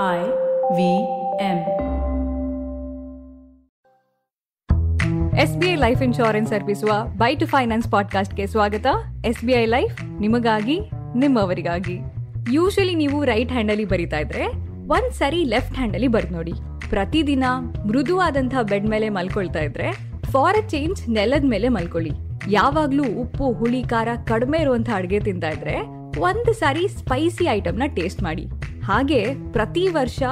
I V M. S B I life insurance ಅರ್ಪಿಸುವ bye to finance ಪಾಡ್ಕಾಸ್ಟ್ಗೆ ಸ್ವಾಗತ. S B I life ನಿಮಗಾಗಿ, ನಿಮ್ಮವರಿಗಾಗಿ. Usually ನೀವು right ಹ್ಯಾಂಡಲ್ಲಿ ಬರಿತಾ ಇದ್ರೆ, ಒಂದ್ ಸರಿ ಲೆಫ್ಟ್ ಹ್ಯಾಂಡಲ್ಲಿ ಬರ್ದು ನೋಡಿ. ಪ್ರತಿದಿನ ಮೃದುವಾದಂತಹ ಬೆಡ್ ಮೇಲೆ ಮಲ್ಕೊಳ್ತಾ ಇದ್ರೆ ಫಾರ್ ಅ ಚೇಂಜ್ ನೆಲದ ಮೇಲೆ ಮಲ್ಕೊಳ್ಳಿ. ಯಾವಾಗ್ಲೂ ಉಪ್ಪು, ಹುಳಿ, ಖಾರ ಕಡಿಮೆ ಇರುವಂತ ಅಡುಗೆ ತಿಂತಾ ಇದ್ರೆ, ಒಂದ್ ಸಾರಿ ಸ್ಪೈಸಿ ಐಟಮ್ನ ಟೇಸ್ಟ್ ಮಾಡಿ. ಹಾಗೆ ಪ್ರತಿ ವರ್ಷ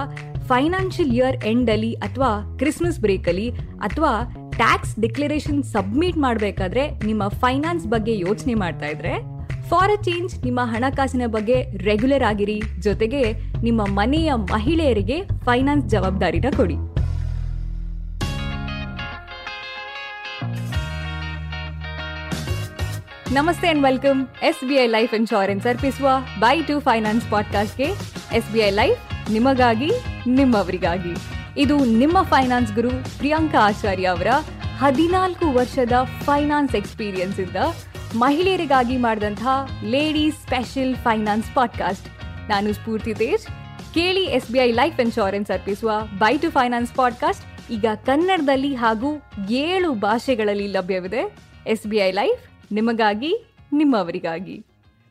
ಫೈನಾನ್ಷಿಯಲ್ ಇಯರ್ ಎಂಡ್ ಅಲ್ಲಿ ಅಥವಾ ಕ್ರಿಸ್ಮಸ್ ಬ್ರೇಕ್ ಅಲ್ಲಿ ಅಥವಾ ಟ್ಯಾಕ್ಸ್ ಡಿಕ್ಲರೇಷನ್ ಸಬ್ಮಿಟ್ ಮಾಡಬೇಕಾದ್ರೆ ನಿಮ್ಮ ಫೈನಾನ್ಸ್ ಬಗ್ಗೆ ಯೋಚನೆ ಮಾಡ್ತಾ ಇದ್ರೆ, ಫಾರ್ ಅ ಚೇಂಜ್ ನಿಮ್ಮ ಹಣಕಾಸಿನ ಬಗ್ಗೆ ರೆಗ್ಯುಲರ್ ಆಗಿರಿ ಜೊತೆಗೆ ನಿಮ್ಮ ಮನೆಯ ಮಹಿಳೆಯರಿಗೆ ಫೈನಾನ್ಸ್ ಜವಾಬ್ದಾರಿನ ಕೊಡಿ. ನಮಸ್ತೆ and welcome S B I life insurance ಅರ್ಪಿಸುವ ಬೈ ಟು ಫೈನಾನ್ಸ್ ಪಾಡ್ಕಾಸ್ಟ್ಗೆ ಎಸ್ ಬಿ ಐ ಲೈಫ್ ನಿಮಗಾಗಿ ನಿಮ್ಮವರಿಗಾಗಿ ಇದು ನಿಮ್ಮ ಫೈನಾನ್ಸ್ ಗುರು ಪ್ರಿಯಾಂಕಾ ಆಚಾರ್ಯ ಅವರ ಹದಿನಾಲ್ಕು ವರ್ಷದ ಫೈನಾನ್ಸ್ ಎಕ್ಸ್ಪೀರಿಯನ್ಸ್ ಇಂದ ಮಹಿಳೆಯರಿಗಾಗಿ ಮಾಡಿದಂತಹ ಲೇಡೀಸ್ ಸ್ಪೆಷಲ್ ಫೈನಾನ್ಸ್ ಪಾಡ್ಕಾಸ್ಟ್ ನಾನು ಸ್ಫೂರ್ತಿ ತೇಜ್. ಕೇಳಿ S B I life insurance ಅರ್ಪಿಸುವ ಬೈ ಟು ಫೈನಾನ್ಸ್ ಪಾಡ್ಕಾಸ್ಟ್ ಈಗ ಕನ್ನಡದಲ್ಲಿ ಹಾಗೂ ಏಳು ಭಾಷೆಗಳಲ್ಲಿ ಲಭ್ಯವಿದೆ ಎಸ್ ಬಿ ಐ ಲೈಫ್ ನಿಮಗಾಗಿ, ನಿಮ್ಮವರಿಗಾಗಿ.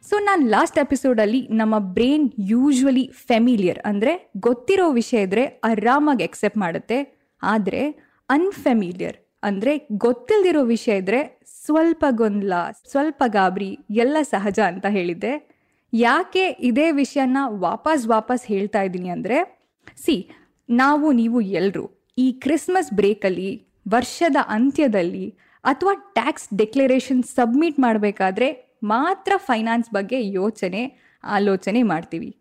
ಸೊ ನಾನು ಲಾಸ್ಟ್ ಎಪಿಸೋಡಲ್ಲಿ ನಮ್ಮ ಬ್ರೈನ್ ಯೂಶ್ವಲಿ ಫೆಮಿಲಿಯರ್ ಅಂದರೆ ಗೊತ್ತಿರೋ ವಿಷಯ ಇದ್ರೆ ಆರಾಮಾಗಿ ಎಕ್ಸೆಪ್ಟ್ ಮಾಡುತ್ತೆ. ಆದರೆ ಅನ್ಫೆಮಿಲಿಯರ್ ಅಂದರೆ ಗೊತ್ತಿಲ್ದಿರೋ ವಿಷಯ ಇದ್ರೆ ಸ್ವಲ್ಪ ಗೊಂದಲ ಸ್ವಲ್ಪ ಗಾಬರಿ, ಎಲ್ಲ ಸಹಜ ಅಂತ ಹೇಳಿದ್ದೆ. ಯಾಕೆ ಇದೇ ವಿಷಯನ ವಾಪಸ್ ವಾಪಸ್ ಹೇಳ್ತಾ ಇದ್ದೀನಿ ಅಂದರೆ ಸಿ ನಾವು, ನೀವು ಎಲ್ಲರೂ ಈ ಕ್ರಿಸ್ಮಸ್ ಬ್ರೇಕಲ್ಲಿ ವರ್ಷದ ಅಂತ್ಯದಲ್ಲಿ ಅಥವಾ ಟ್ಯಾಕ್ಸ್ ಡೆಕ್ಲರೇಷನ್ ಸಬ್ಮಿಟ್ ಮಾಡಬೇಕಾದ್ರೆ ಮಾತ್ರ ಫೈನಾನ್ಸ್ ಬಗ್ಗೆ ಯೋಚನೆ, ಆಲೋಚನೆ ಮಾಡ್ತೀವಿ.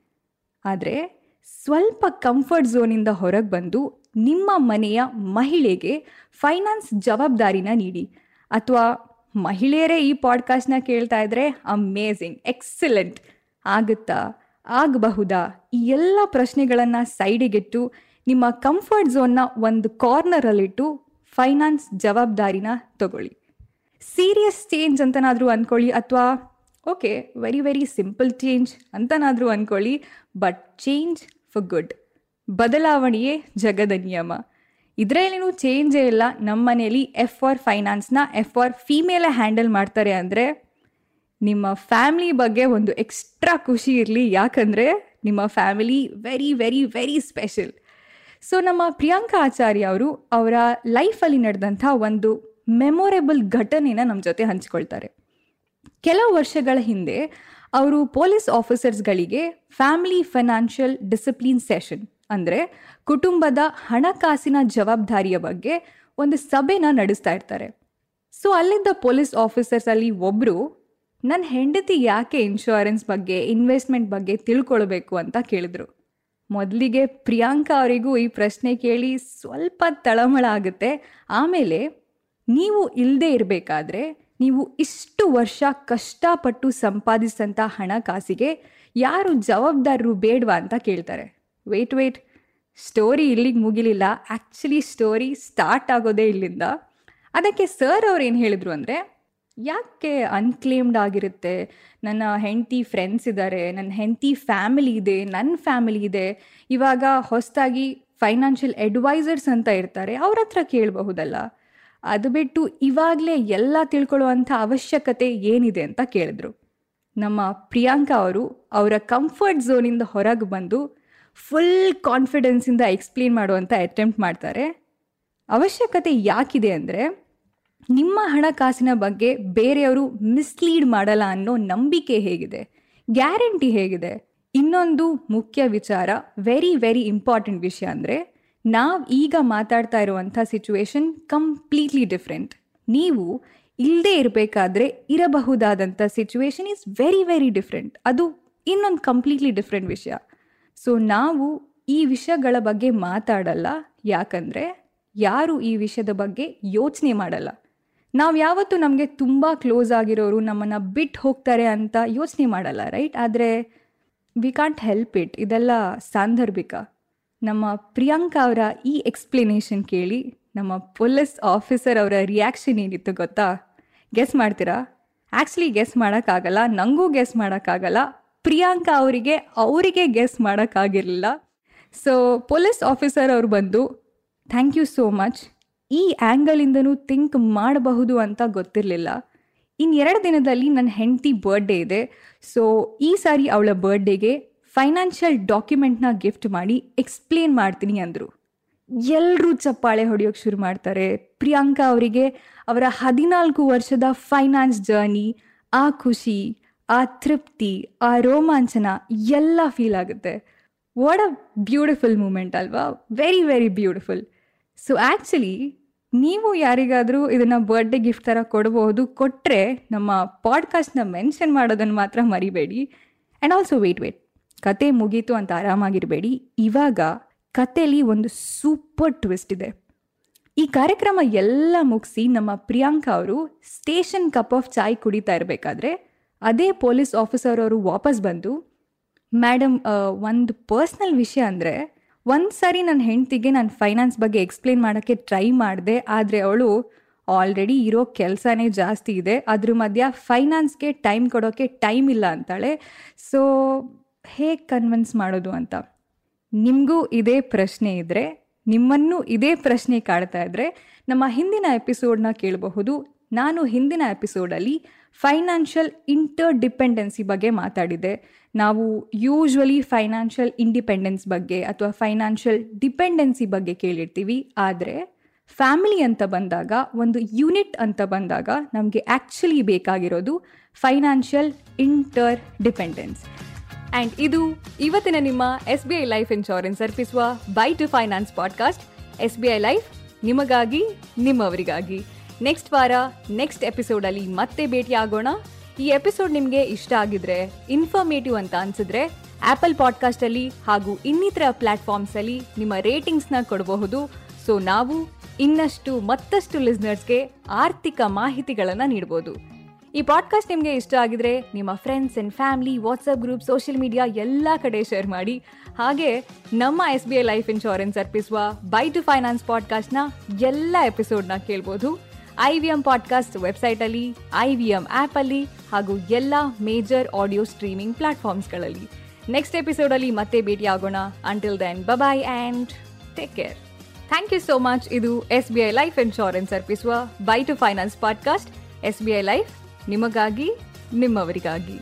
ಆದರೆ ಸ್ವಲ್ಪ ಕಂಫರ್ಟ್ ಝೋನಿಂದ ಹೊರಗೆ ಬಂದು ನಿಮ್ಮ ಮನೆಯ ಮಹಿಳೆಗೆ ಫೈನಾನ್ಸ್ ಜವಾಬ್ದಾರಿನ ನೀಡಿ. ಅಥವಾ ಮಹಿಳೆಯರೇ ಈ ಪಾಡ್ಕಾಸ್ಟ್ನ ಕೇಳ್ತಾ ಇದ್ರೆ ಅಮೇಝಿಂಗ್ ಎಕ್ಸಲೆಂಟ್ ಆಗುತ್ತಾ, ಆಗಬಹುದಾ? ಈ ಎಲ್ಲ ಪ್ರಶ್ನೆಗಳನ್ನು ಸೈಡಿಗಿಟ್ಟು ನಿಮ್ಮ ಕಂಫರ್ಟ್ ಝೋನ್ನ ಒಂದು ಕಾರ್ನರಲ್ಲಿಟ್ಟು ಫೈನಾನ್ಸ್ ಜವಾಬ್ದಾರಿನ ತಗೊಳ್ಳಿ. ಸೀರಿಯಸ್ ಚೇಂಜ್ ಅಂತನಾದರೂ ಅಂದ್ಕೊಳ್ಳಿ ಅಥವಾ, okay, very very simple change ಅಂತನಾದರೂ ಅಂದ್ಕೊಳ್ಳಿ ಬಟ್ ಚೇಂಜ್ ಫಾರ್ ಗುಡ್. ಬದಲಾವಣೆಯೇ ಜಗದ ನಿಯಮ. ಇದರಲ್ಲೇನು ಚೇಂಜೇ ಇಲ್ಲ. ನಮ್ಮ ಮನೆಯಲ್ಲಿ ಎಫ್ ಆರ್ ಫೈನಾನ್ಸ್ನ ಎಫ್ ಆರ್ ಫೀಮೇಲೇ ಹ್ಯಾಂಡಲ್ ಮಾಡ್ತಾರೆ ಅಂದರೆ, ನಿಮ್ಮ ಫ್ಯಾಮಿಲಿ ಬಗ್ಗೆ ಒಂದು ಎಕ್ಸ್ಟ್ರಾ ಖುಷಿ ಇರಲಿ. ಯಾಕಂದರೆ, ನಿಮ್ಮ family very very very special so ನಮ್ಮ ಪ್ರಿಯಾಂಕಾ ಆಚಾರ್ಯ ಅವರು ಅವರ ಲೈಫಲ್ಲಿ ನಡೆದಂಥ ಒಂದು ಮೆಮೊರೇಬಲ್ ಘಟನೆನ ನಮ್ಮ ಜೊತೆ ಹಂಚಿಕೊಳ್ತಾರೆ. ಕೆಲವು ವರ್ಷಗಳ ಹಿಂದೆ ಅವರು ಪೊಲೀಸ್ ಆಫೀಸರ್ಸ್ಗಳಿಗೆ ಫ್ಯಾಮಿಲಿ ಫೈನಾನ್ಷಿಯಲ್ ಡಿಸಿಪ್ಲಿನ್ ಸೆಷನ್ ಅಂದರೆ ಕುಟುಂಬದ ಹಣಕಾಸಿನ ಜವಾಬ್ದಾರಿಯ ಬಗ್ಗೆ ಒಂದು ಸಭೆನ ನಡೆಸ್ತಾ ಇರ್ತಾರೆ. ಸೊ ಅಲ್ಲಿದ್ದ ಪೊಲೀಸ್ ಆಫೀಸರ್ಸಲ್ಲಿ ಒಬ್ಬರು ನನ್ನ ಹೆಂಡತಿ ಯಾಕೆ ಇನ್ಶೂರೆನ್ಸ್ ಬಗ್ಗೆ ಇನ್ವೆಸ್ಟ್ಮೆಂಟ್ ಬಗ್ಗೆ ತಿಳ್ಕೊಳ್ಬೇಕು ಅಂತ ಕೇಳಿದ್ರು. ಮೊದಲಿಗೆ ಪ್ರಿಯಾಂಕಾ ಅವರಿಗೂ ಈ ಪ್ರಶ್ನೆ ಕೇಳಿ ಸ್ವಲ್ಪ ತಳಮಳ ಆಗುತ್ತೆ. ಆಮೇಲೆ ನೀವು ಇಲ್ಲದೆ ಇರಬೇಕಾದ್ರೆ ನೀವು ಇಷ್ಟು ವರ್ಷ ಕಷ್ಟಪಟ್ಟು ಸಂಪಾದಿಸಿದಂಥ ಹಣಕಾಸಿಗೆ ಯಾರು ಜವಾಬ್ದಾರರು ಬೇಡವಾ ಅಂತ ಕೇಳ್ತಾರೆ. ವೆಯ್ಟ್ ವೆಯ್ಟ್ ಸ್ಟೋರಿ ಇಲ್ಲಿಗೆ ಮುಗಿಲಿಲ್ಲ. ಆ್ಯಕ್ಚುಲಿ ಸ್ಟೋರಿ ಸ್ಟಾರ್ಟ್ ಆಗೋದೇ ಇಲ್ಲಿಂದ. ಅದಕ್ಕೆ ಸರ್ ಅವ್ರು ಏನು ಹೇಳಿದ್ರು ಅಂದರೆ ಯಾಕೆ ಅನ್ಕ್ಲೇಮ್ಡ್ ಆಗಿರುತ್ತೆ? ನನ್ನ ಹೆಂಡತಿ ಫ್ರೆಂಡ್ಸ್ ಇದ್ದಾರೆ ನನ್ನ ಹೆಂಡತಿ ಫ್ಯಾಮಿಲಿ ಇದೆ ನನ್ನ ಫ್ಯಾಮಿಲಿ ಇದೆ. ಇವಾಗ ಹೊಸದಾಗಿ ಫೈನಾನ್ಷಿಯಲ್ ಅಡ್ವೈಸರ್ಸ್ ಅಂತ ಇರ್ತಾರೆ, ಅವ್ರ ಹತ್ರ ಕೇಳಬಹುದಲ್ಲ? ಅದು ಬಿಟ್ಟು ಇವಾಗಲೇ ಎಲ್ಲ ತಿಳ್ಕೊಳ್ಳುವಂಥ ಅವಶ್ಯಕತೆ ಏನಿದೆ ಅಂತ ಕೇಳಿದ್ರು. ನಮ್ಮ ಪ್ರಿಯಾಂಕಾ ಅವರು ಅವರ ಕಂಫರ್ಟ್ ಝೋನಿಂದ ಹೊರಗೆ ಬಂದು ಫುಲ್ ಕಾನ್ಫಿಡೆನ್ಸಿಂದ ಎಕ್ಸ್ಪ್ಲೇನ್ ಮಾಡುವಂಥ ಅಟೆಂಪ್ಟ್ ಮಾಡ್ತಾರೆ. ಅವಶ್ಯಕತೆ ಯಾಕಿದೆ ಅಂದರೆ ನಿಮ್ಮ ಹಣಕಾಸಿನ ಬಗ್ಗೆ ಬೇರೆಯವರು ಮಿಸ್ಲೀಡ್ ಮಾಡಲ್ಲ ಅನ್ನೋ ನಂಬಿಕೆ ಹೇಗಿದೆ? ಗ್ಯಾರಂಟಿ ಹೇಗಿದೆ? ಇನ್ನೊಂದು ಮುಖ್ಯ ವಿಚಾರ ವೆರಿ ವೆರಿ ಇಂಪಾರ್ಟೆಂಟ್ ವಿಷಯ ಅಂದರೆ, ನಾವು ಈಗ ಮಾತಾಡ್ತಾ ಇರುವಂಥ ಸಿಚುವೇಶನ್ ಕಂಪ್ಲೀಟ್ಲಿ ಡಿಫ್ರೆಂಟ್ ನೀವು ಇಲ್ಲದೆ ಇರಬೇಕಾದ್ರೆ ಇರಬಹುದಾದಂಥ situation is very very different ಅದು ಇನ್ನೊಂದು ಕಂಪ್ಲೀಟ್ಲಿ ಡಿಫ್ರೆಂಟ್ ವಿಷಯ. ಸೊ ನಾವು ಈ ವಿಷಯಗಳ ಬಗ್ಗೆ ಮಾತಾಡಲ್ಲ. ಯಾಕಂದರೆ, ಯಾರು ಈ ವಿಷಯದ ಬಗ್ಗೆ ಯೋಚನೆ ಮಾಡಲ್ಲ. ನಾವು ಯಾವತ್ತೂ ನಮಗೆ ತುಂಬ ಕ್ಲೋಸ್ ಆಗಿರೋರು ನಮ್ಮನ್ನು ಬಿಟ್ಟು ಹೋಗ್ತಾರೆ ಅಂತ ಯೋಚನೆ ಮಾಡಲ್ಲ ರೈಟ್ ಆದರೆ ವಿ ಕಾಂಟ್ ಹೆಲ್ಪ್ ಇಟ್ ಇದೆಲ್ಲ ಸಾಂದರ್ಭಿಕ. ನಮ್ಮ ಪ್ರಿಯಾಂಕಾ ಅವರ ಈ ಎಕ್ಸ್ಪ್ಲನೇಷನ್ ಕೇಳಿ ನಮ್ಮ ಪೊಲೀಸ್ ಆಫೀಸರ್ ಅವರ ರಿಯಾಕ್ಷನ್ ಏನಿತ್ತು ಗೊತ್ತಾ? ಗೆಸ್ ಮಾಡ್ತೀರಾ? ಆ್ಯಕ್ಚುಲಿ ಗೆಸ್ ಮಾಡೋಕ್ಕಾಗಲ್ಲ ನನಗೂ ಗೆಸ್ ಮಾಡೋಕ್ಕಾಗಲ್ಲ. ಪ್ರಿಯಾಂಕಾ ಅವರಿಗೆ ಅವರಿಗೆ ಗೆಸ್ ಮಾಡೋಕ್ಕಾಗಿರಲಿಲ್ಲ. ಸೊ ಪೊಲೀಸ್ ಆಫೀಸರ್ ಅವರು ಬಂದು ಥ್ಯಾಂಕ್ ಯು ಸೋ ಮಚ್ ಈ ಆ್ಯಂಗಲಿಂದನೂ ಥಿಂಕ್ ಮಾಡಬಹುದು ಅಂತ ಗೊತ್ತಿರಲಿಲ್ಲ. ಇನ್ನು ಎರಡು ದಿನದಲ್ಲಿ ನನ್ನ ಹೆಂಡತಿ ಬರ್ಡೇ ಇದೆ. ಸೊ ಈ ಸಾರಿ ಅವಳ ಬರ್ಡೇಗೆ ಫೈನಾನ್ಷಿಯಲ್ ಡಾಕ್ಯುಮೆಂಟ್ನ ಗಿಫ್ಟ್ ಮಾಡಿ ಎಕ್ಸ್ಪ್ಲೇನ್ ಮಾಡ್ತೀನಿ ಅಂದರು. ಎಲ್ಲರೂ ಚಪ್ಪಾಳೆ ಹೊಡೆಯೋಕ್ಕೆ ಶುರು ಮಾಡ್ತಾರೆ. ಪ್ರಿಯಾಂಕಾ ಅವರಿಗೆ ಅವರ ಹದಿನಾಲ್ಕು ವರ್ಷದ ಫೈನಾನ್ಸ್ ಜರ್ನಿ, ಆ ಖುಷಿ, ಆ ತೃಪ್ತಿ, ಆ ರೋಮಾಂಚನ ಎಲ್ಲ ಫೀಲ್ ಆಗುತ್ತೆ. ವಾಟ್ ಅ ಬ್ಯೂಟಿಫುಲ್ ಮೂಮೆಂಟ್ ಅಲ್ವಾ? Very very beautiful so actually ನೀವು ಯಾರಿಗಾದರೂ ಇದನ್ನು ಬರ್ಡೇ ಗಿಫ್ಟ್ ಥರ ಕೊಡಬಹುದು ಕೊಟ್ಟರೆ ನಮ್ಮ ಪಾಡ್ಕಾಸ್ಟ್ನ ಮೆನ್ಷನ್ ಮಾಡೋದನ್ನು ಮಾತ್ರ ಮರಿಬೇಡಿ. ಆ್ಯಂಡ್ ಆಲ್ಸೋ ವೇಟ್ ವೆಯ್ಟ್ ಕತೆ ಮುಗೀತು ಅಂತ ಆರಾಮಾಗಿರಬೇಡಿ. ಇವಾಗ ಕತೆಯಲ್ಲಿ ಒಂದು ಸೂಪರ್ ಟ್ವಿಸ್ಟ್ ಇದೆ. ಈ ಕಾರ್ಯಕ್ರಮ ಎಲ್ಲ ಮುಗಿಸಿ ನಮ್ಮ ಪ್ರಿಯಾಂಕಾ ಅವರು ಸ್ಟೇಷನ್ ಕಪ್ ಆಫ್ ಚಾಯ್ ಕುಡಿತಾ ಇರಬೇಕಾದ್ರೆ, ಅದೇ ಪೊಲೀಸ್ ಆಫೀಸರ್ ಅವರು ವಾಪಸ್ ಬಂದು ಮೇಡಮ್ ಒಂದು ಪರ್ಸ್ನಲ್ ವಿಷಯ ಅಂದರೆ ಒಂದು ಸಾರಿ ನನ್ನ ಹೆಂಡ್ತಿಗೆ ನಾನು ಫೈನಾನ್ಸ್ ಬಗ್ಗೆ ಎಕ್ಸ್ಪ್ಲೇನ್ ಮಾಡೋಕ್ಕೆ ಟ್ರೈ ಮಾಡಿದೆ, ಆದರೆ ಅವಳು ಆಲ್ರೆಡಿ ಇರೋ ಕೆಲಸನೇ ಜಾಸ್ತಿ ಇದೆ. ಅದ್ರ ಮಧ್ಯ ಫೈನಾನ್ಸ್ಗೆ ಟೈಮ್ ಕೊಡೋಕ್ಕೆ ಟೈಮ್ ಇಲ್ಲ ಅಂತಾಳೆ. ಸೊ ಹೇಗೆ ಕನ್ವಿನ್ಸ್ ಮಾಡೋದು ಅಂತ? ನಿಮಗೂ ಇದೇ ಪ್ರಶ್ನೆ ಇದ್ದರೆ ನಿಮ್ಮನ್ನು ಇದೇ ಪ್ರಶ್ನೆ ಕಾಡ್ತಾ ಇದ್ದರೆ ನಮ್ಮ ಹಿಂದಿನ ಎಪಿಸೋಡ್ನ ಕೇಳಬಹುದು. ನಾನು ಹಿಂದಿನ ಎಪಿಸೋಡಲ್ಲಿ ಫೈನಾನ್ಷಿಯಲ್ ಇಂಟರ್ ಡಿಪೆಂಡೆನ್ಸಿ ಬಗ್ಗೆ ಮಾತಾಡಿದೆ ನಾವು ಯೂಶ್ವಲಿ ಫೈನಾನ್ಷಿಯಲ್ ಇಂಡಿಪೆಂಡೆನ್ಸ್ ಬಗ್ಗೆ ಅಥವಾ ಫೈನಾನ್ಷಿಯಲ್ ಡಿಪೆಂಡೆನ್ಸಿ ಬಗ್ಗೆ ಕೇಳಿರ್ತೀವಿ. ಆದರೆ ಫ್ಯಾಮಿಲಿ ಅಂತ ಬಂದಾಗ, ಒಂದು ಯೂನಿಟ್ ಅಂತ ಬಂದಾಗ ನಮಗೆ ಆ್ಯಕ್ಚುಲಿ ಬೇಕಾಗಿರೋದು ಫೈನಾನ್ಷಿಯಲ್ ಇಂಟರ್ ಡಿಪೆಂಡೆನ್ಸ್ ಆ್ಯಂಡ್ ಇದು ಇವತ್ತಿನ ನಿಮ್ಮ S B I life insurance ಅರ್ಪಿಸುವ bye to finance podcast. S B I life ನಿಮಗಾಗಿ, ನಿಮ್ಮವರಿಗಾಗಿ. ನೆಕ್ಸ್ಟ್ ವಾರ ನೆಕ್ಸ್ಟ್ ಎಪಿಸೋಡಲ್ಲಿ ಮತ್ತೆ ಭೇಟಿ ಆಗೋಣ ಈ ಎಪಿಸೋಡ್ ನಿಮಗೆ ಇಷ್ಟ ಆಗಿದ್ರೆ ಇನ್ಫಾರ್ಮೇಟಿವ್ ಅಂತ ಅನ್ಸಿದ್ರೆ ಆಪಲ್ ಪಾಡ್ಕಾಸ್ಟಲ್ಲಿ ಹಾಗೂ ಇನ್ನಿತರ ಪ್ಲಾಟ್ಫಾರ್ಮ್ಸಲ್ಲಿ ನಿಮ್ಮ ರೇಟಿಂಗ್ಸ್ನ ಕೊಡಬಹುದು. ಸೊ ನಾವು ಇನ್ನಷ್ಟು ಮತ್ತಷ್ಟು ಲಿಸ್ನರ್ಸ್ಗೆ ಆರ್ಥಿಕ ಮಾಹಿತಿಗಳನ್ನು ನೀಡ್ಬೋದು. ಈ ಪಾಡ್ಕಾಸ್ಟ್ ನಿಮಗೆ ಇಷ್ಟ ಆಗಿದ್ರೆ, ನಿಮ್ಮ friends and family WhatsApp group social media ಎಲ್ಲ ಕಡೆ ಶೇರ್ ಮಾಡಿ. ಹಾಗೆ, ನಮ್ಮ S B I life insurance ಅರ್ಪಿಸುವ ಬೈ ಟು ಫೈನಾನ್ಸ್ ಪಾಡ್ಕಾಸ್ಟ್ನ ಎಲ್ಲ ಎಪಿಸೋಡ್ನ ಕೇಳ್ಬೋದು. ಐ ವಿ ಎಂ ಪಾಡ್ಕಾಸ್ಟ್ ವೆಬ್ಸೈಟಲ್ಲಿ ಐ ವಿ ಎಂ ಆ್ಯಪಲ್ಲಿ ಹಾಗೂ ಎಲ್ಲ ಮೇಜರ್ ಆಡಿಯೋ ಸ್ಟ್ರೀಮಿಂಗ್ ಪ್ಲಾಟ್ಫಾರ್ಮ್ಸ್ಗಳಲ್ಲಿ ನೆಕ್ಸ್ಟ್ ಎಪಿಸೋಡಲ್ಲಿ ಮತ್ತೆ ಭೇಟಿ ಆಗೋಣ until then bye bye and take care thank you so much ಇದು S B I life insurance ಅರ್ಪಿಸುವ bye to finance podcast S B I life ನಿಮಗಾಗಿ, ನಿಮ್ಮವರಿಗಾಗಿ.